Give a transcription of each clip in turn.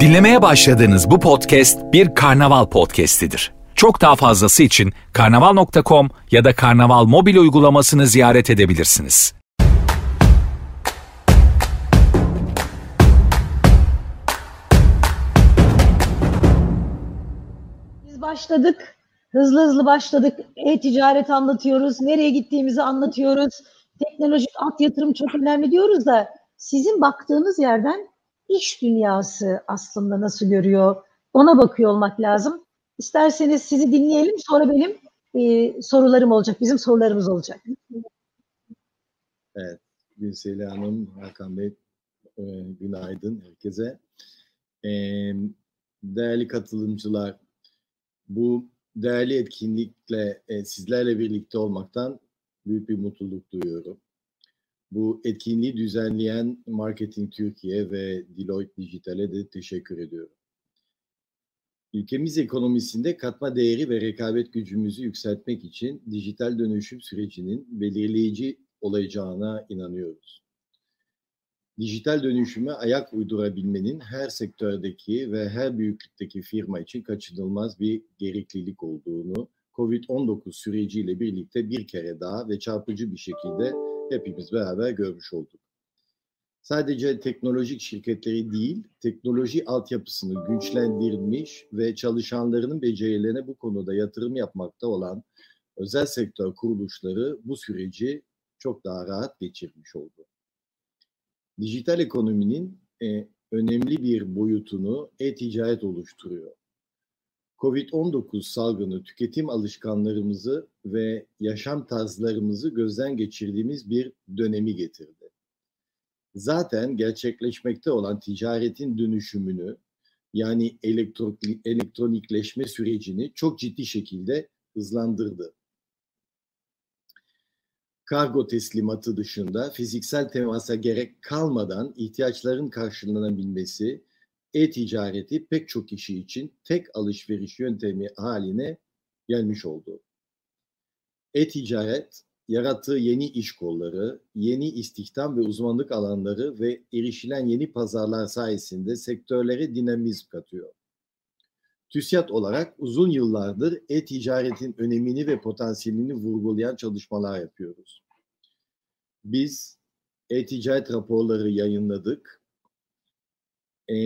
Dinlemeye başladığınız bu podcast bir karnaval podcastidir. Çok daha fazlası için karnaval.com ya da karnaval mobil uygulamasını ziyaret edebilirsiniz. Biz başladık. Hızlı hızlı başladık. E-ticaret anlatıyoruz. Nereye gittiğimizi anlatıyoruz. Teknolojik alt yatırım çok önemli diyoruz da sizin baktığınız yerden iş dünyası aslında nasıl görüyor? Ona bakıyor olmak lazım. İsterseniz sizi dinleyelim. Sonra benim e, sorularım olacak. Bizim sorularımız olacak. Evet. Gülseli Hanım, Hakan Bey, e, günaydın herkese. E, değerli katılımcılar, bu değerli etkinlikle e, sizlerle birlikte olmaktan büyük bir mutluluk duyuyorum. Bu etkinliği düzenleyen Marketing Türkiye ve Deloitte Dijital'e de teşekkür ediyorum. Ülkemiz ekonomisinde katma değeri ve rekabet gücümüzü yükseltmek için dijital dönüşüm sürecinin belirleyici olacağına inanıyoruz. Dijital dönüşüme ayak uydurabilmenin her sektördeki ve her büyüklükteki firma için kaçınılmaz bir gereklilik olduğunu COVID-19 süreciyle birlikte bir kere daha ve çarpıcı bir şekilde hepimiz beraber görmüş olduk. Sadece teknolojik şirketleri değil, teknoloji altyapısını güçlendirilmiş ve çalışanlarının becerilerine bu konuda yatırım yapmakta olan özel sektör kuruluşları bu süreci çok daha rahat geçirmiş oldu. Dijital ekonominin e, önemli bir boyutunu e-ticaret oluşturuyor. Covid-19 salgını tüketim alışkanlarımızı ve yaşam tarzlarımızı gözden geçirdiğimiz bir dönemi getirdi. Zaten gerçekleşmekte olan ticaretin dönüşümünü yani elektronikleşme sürecini çok ciddi şekilde hızlandırdı. Kargo teslimatı dışında fiziksel temasa gerek kalmadan ihtiyaçların karşılanabilmesi, e-ticareti pek çok kişi için tek alışveriş yöntemi haline gelmiş oldu. E-ticaret yarattığı yeni iş kolları, yeni istihdam ve uzmanlık alanları ve erişilen yeni pazarlar sayesinde sektörlere dinamizm katıyor. TÜSİAD olarak uzun yıllardır e-ticaretin önemini ve potansiyelini vurgulayan çalışmalar yapıyoruz. Biz e-ticaret raporları yayınladık e,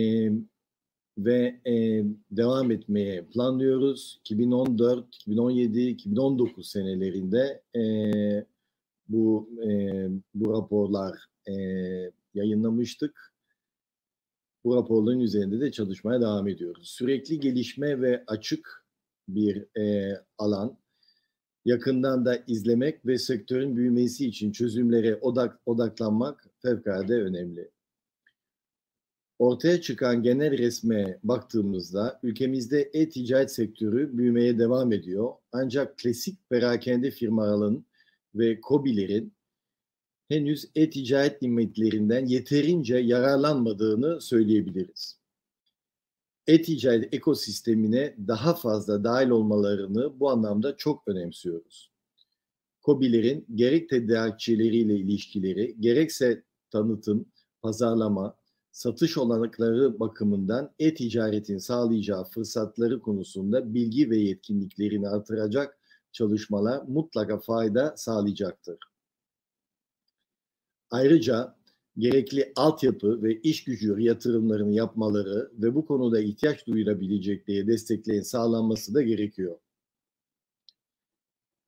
ve e, devam etmeye planlıyoruz. 2014, 2017, 2019 senelerinde e, bu e, bu raporlar e, yayınlamıştık. Bu raporların üzerinde de çalışmaya devam ediyoruz. Sürekli gelişme ve açık bir e, alan. Yakından da izlemek ve sektörün büyümesi için çözümlere odak, odaklanmak fevkalade önemli. Ortaya çıkan genel resme baktığımızda ülkemizde e-ticaret sektörü büyümeye devam ediyor. Ancak klasik perakende firmaların ve kobilerin henüz e-ticaret nimetlerinden yeterince yararlanmadığını söyleyebiliriz. E-ticaret ekosistemine daha fazla dahil olmalarını bu anlamda çok önemsiyoruz. Kobilerin gerek tedarikçileriyle ilişkileri, gerekse tanıtım, pazarlama, satış olanakları bakımından e-ticaretin sağlayacağı fırsatları konusunda bilgi ve yetkinliklerini artıracak çalışmalar mutlaka fayda sağlayacaktır. Ayrıca gerekli altyapı ve iş gücü yatırımlarını yapmaları ve bu konuda ihtiyaç duyulabilecekleri desteklerin sağlanması da gerekiyor.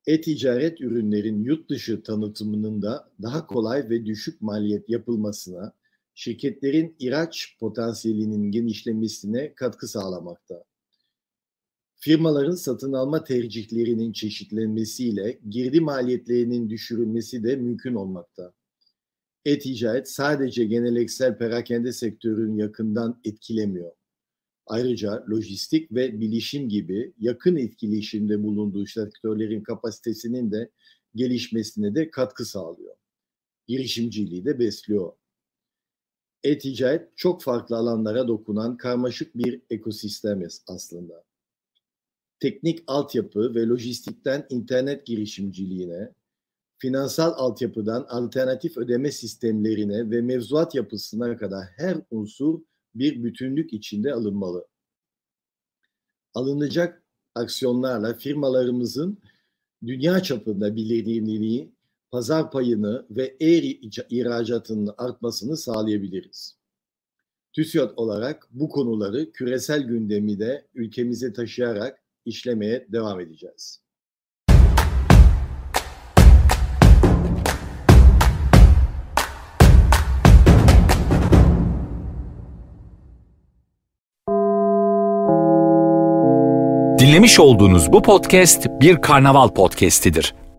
E-ticaret ürünlerin yurt dışı tanıtımının da daha kolay ve düşük maliyet yapılmasına, şirketlerin ihraç potansiyelinin genişlemesine katkı sağlamakta. Firmaların satın alma tercihlerinin çeşitlenmesiyle girdi maliyetlerinin düşürülmesi de mümkün olmakta. E-ticaret sadece geneleksel perakende sektörünü yakından etkilemiyor. Ayrıca lojistik ve bilişim gibi yakın etkileşimde bulunduğu sektörlerin kapasitesinin de gelişmesine de katkı sağlıyor. Girişimciliği de besliyor. E-ticaret çok farklı alanlara dokunan karmaşık bir ekosistem aslında. Teknik altyapı ve lojistikten internet girişimciliğine, finansal altyapıdan alternatif ödeme sistemlerine ve mevzuat yapısına kadar her unsur bir bütünlük içinde alınmalı. Alınacak aksiyonlarla firmalarımızın dünya çapında bilinirliği, pazar payını ve e-ihracatının artmasını sağlayabiliriz. TÜSİAD olarak bu konuları küresel gündemi de ülkemize taşıyarak işlemeye devam edeceğiz. Dinlemiş olduğunuz bu podcast bir karnaval podcastidir.